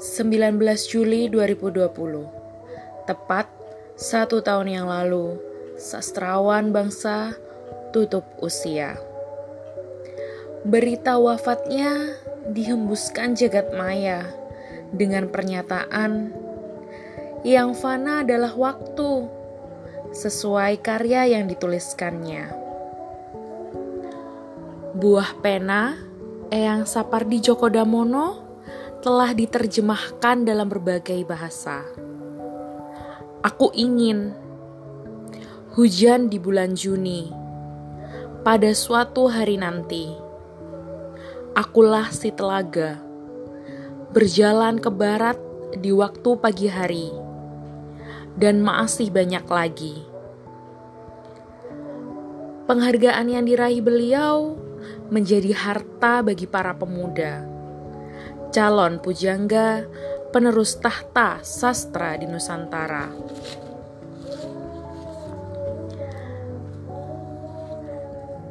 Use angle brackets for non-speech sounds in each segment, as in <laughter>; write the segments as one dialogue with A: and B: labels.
A: 19 Juli 2020 Tepat satu tahun yang lalu Sastrawan bangsa tutup usia. Berita wafatnya dihembuskan jagat maya Dengan pernyataan Yang fana adalah waktu Sesuai karya yang dituliskannya. Buah pena Eyang Sapardi Djoko Damono telah diterjemahkan dalam berbagai bahasa. Aku ingin hujan di bulan Juni pada suatu hari nanti. Akulah si telaga berjalan ke barat di waktu pagi hari dan masih banyak lagi. Penghargaan yang diraih beliau menjadi harta bagi para pemuda calon pujangga penerus tahta sastra di Nusantara.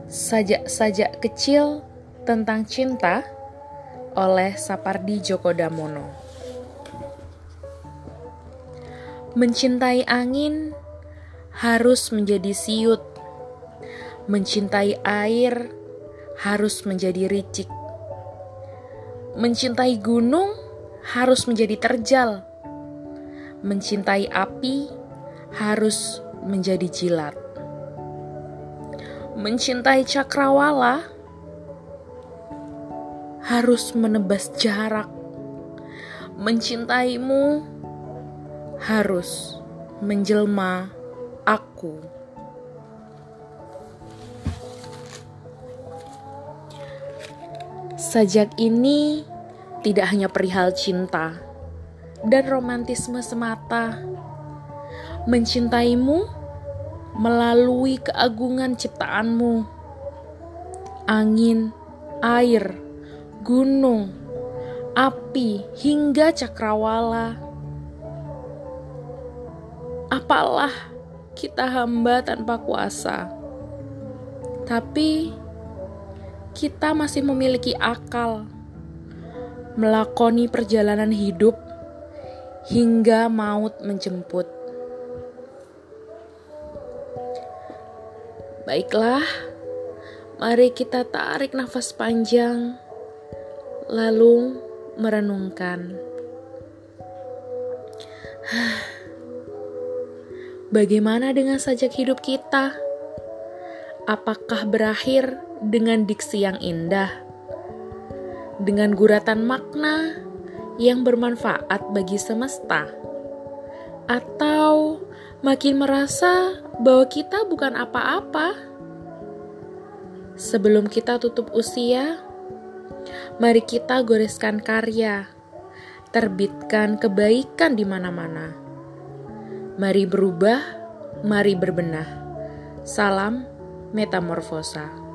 A: Sajak-sajak kecil tentang cinta oleh Sapardi Djoko Damono. Mencintai angin harus menjadi siut. Mencintai air harus menjadi ricik Mencintai gunung harus menjadi terjal. Mencintai api harus menjadi jilat. Mencintai cakrawala harus menebas jarak. Mencintaimu harus menjelma aku. Sajak ini tidak hanya perihal cinta dan romantisme semata. Mencintaimu melalui keagungan ciptaanmu. Angin, air, gunung, api, hingga cakrawala. Apalah kita hamba tanpa kuasa. Tapi kita masih memiliki akal, melakoni perjalanan hidup hingga maut menjemput. Baiklah, mari kita tarik nafas panjang, lalu merenungkan. <sighs> Bagaimana dengan sajak hidup kita? Apakah berakhir dengan diksi yang indah, dengan guratan makna yang bermanfaat bagi semesta, atau makin merasa bahwa kita bukan apa-apa. Sebelum kita tutup usia, mari kita goreskan karya, terbitkan kebaikan di mana-mana. Mari berubah, mari berbenah. Salam metamorfosa.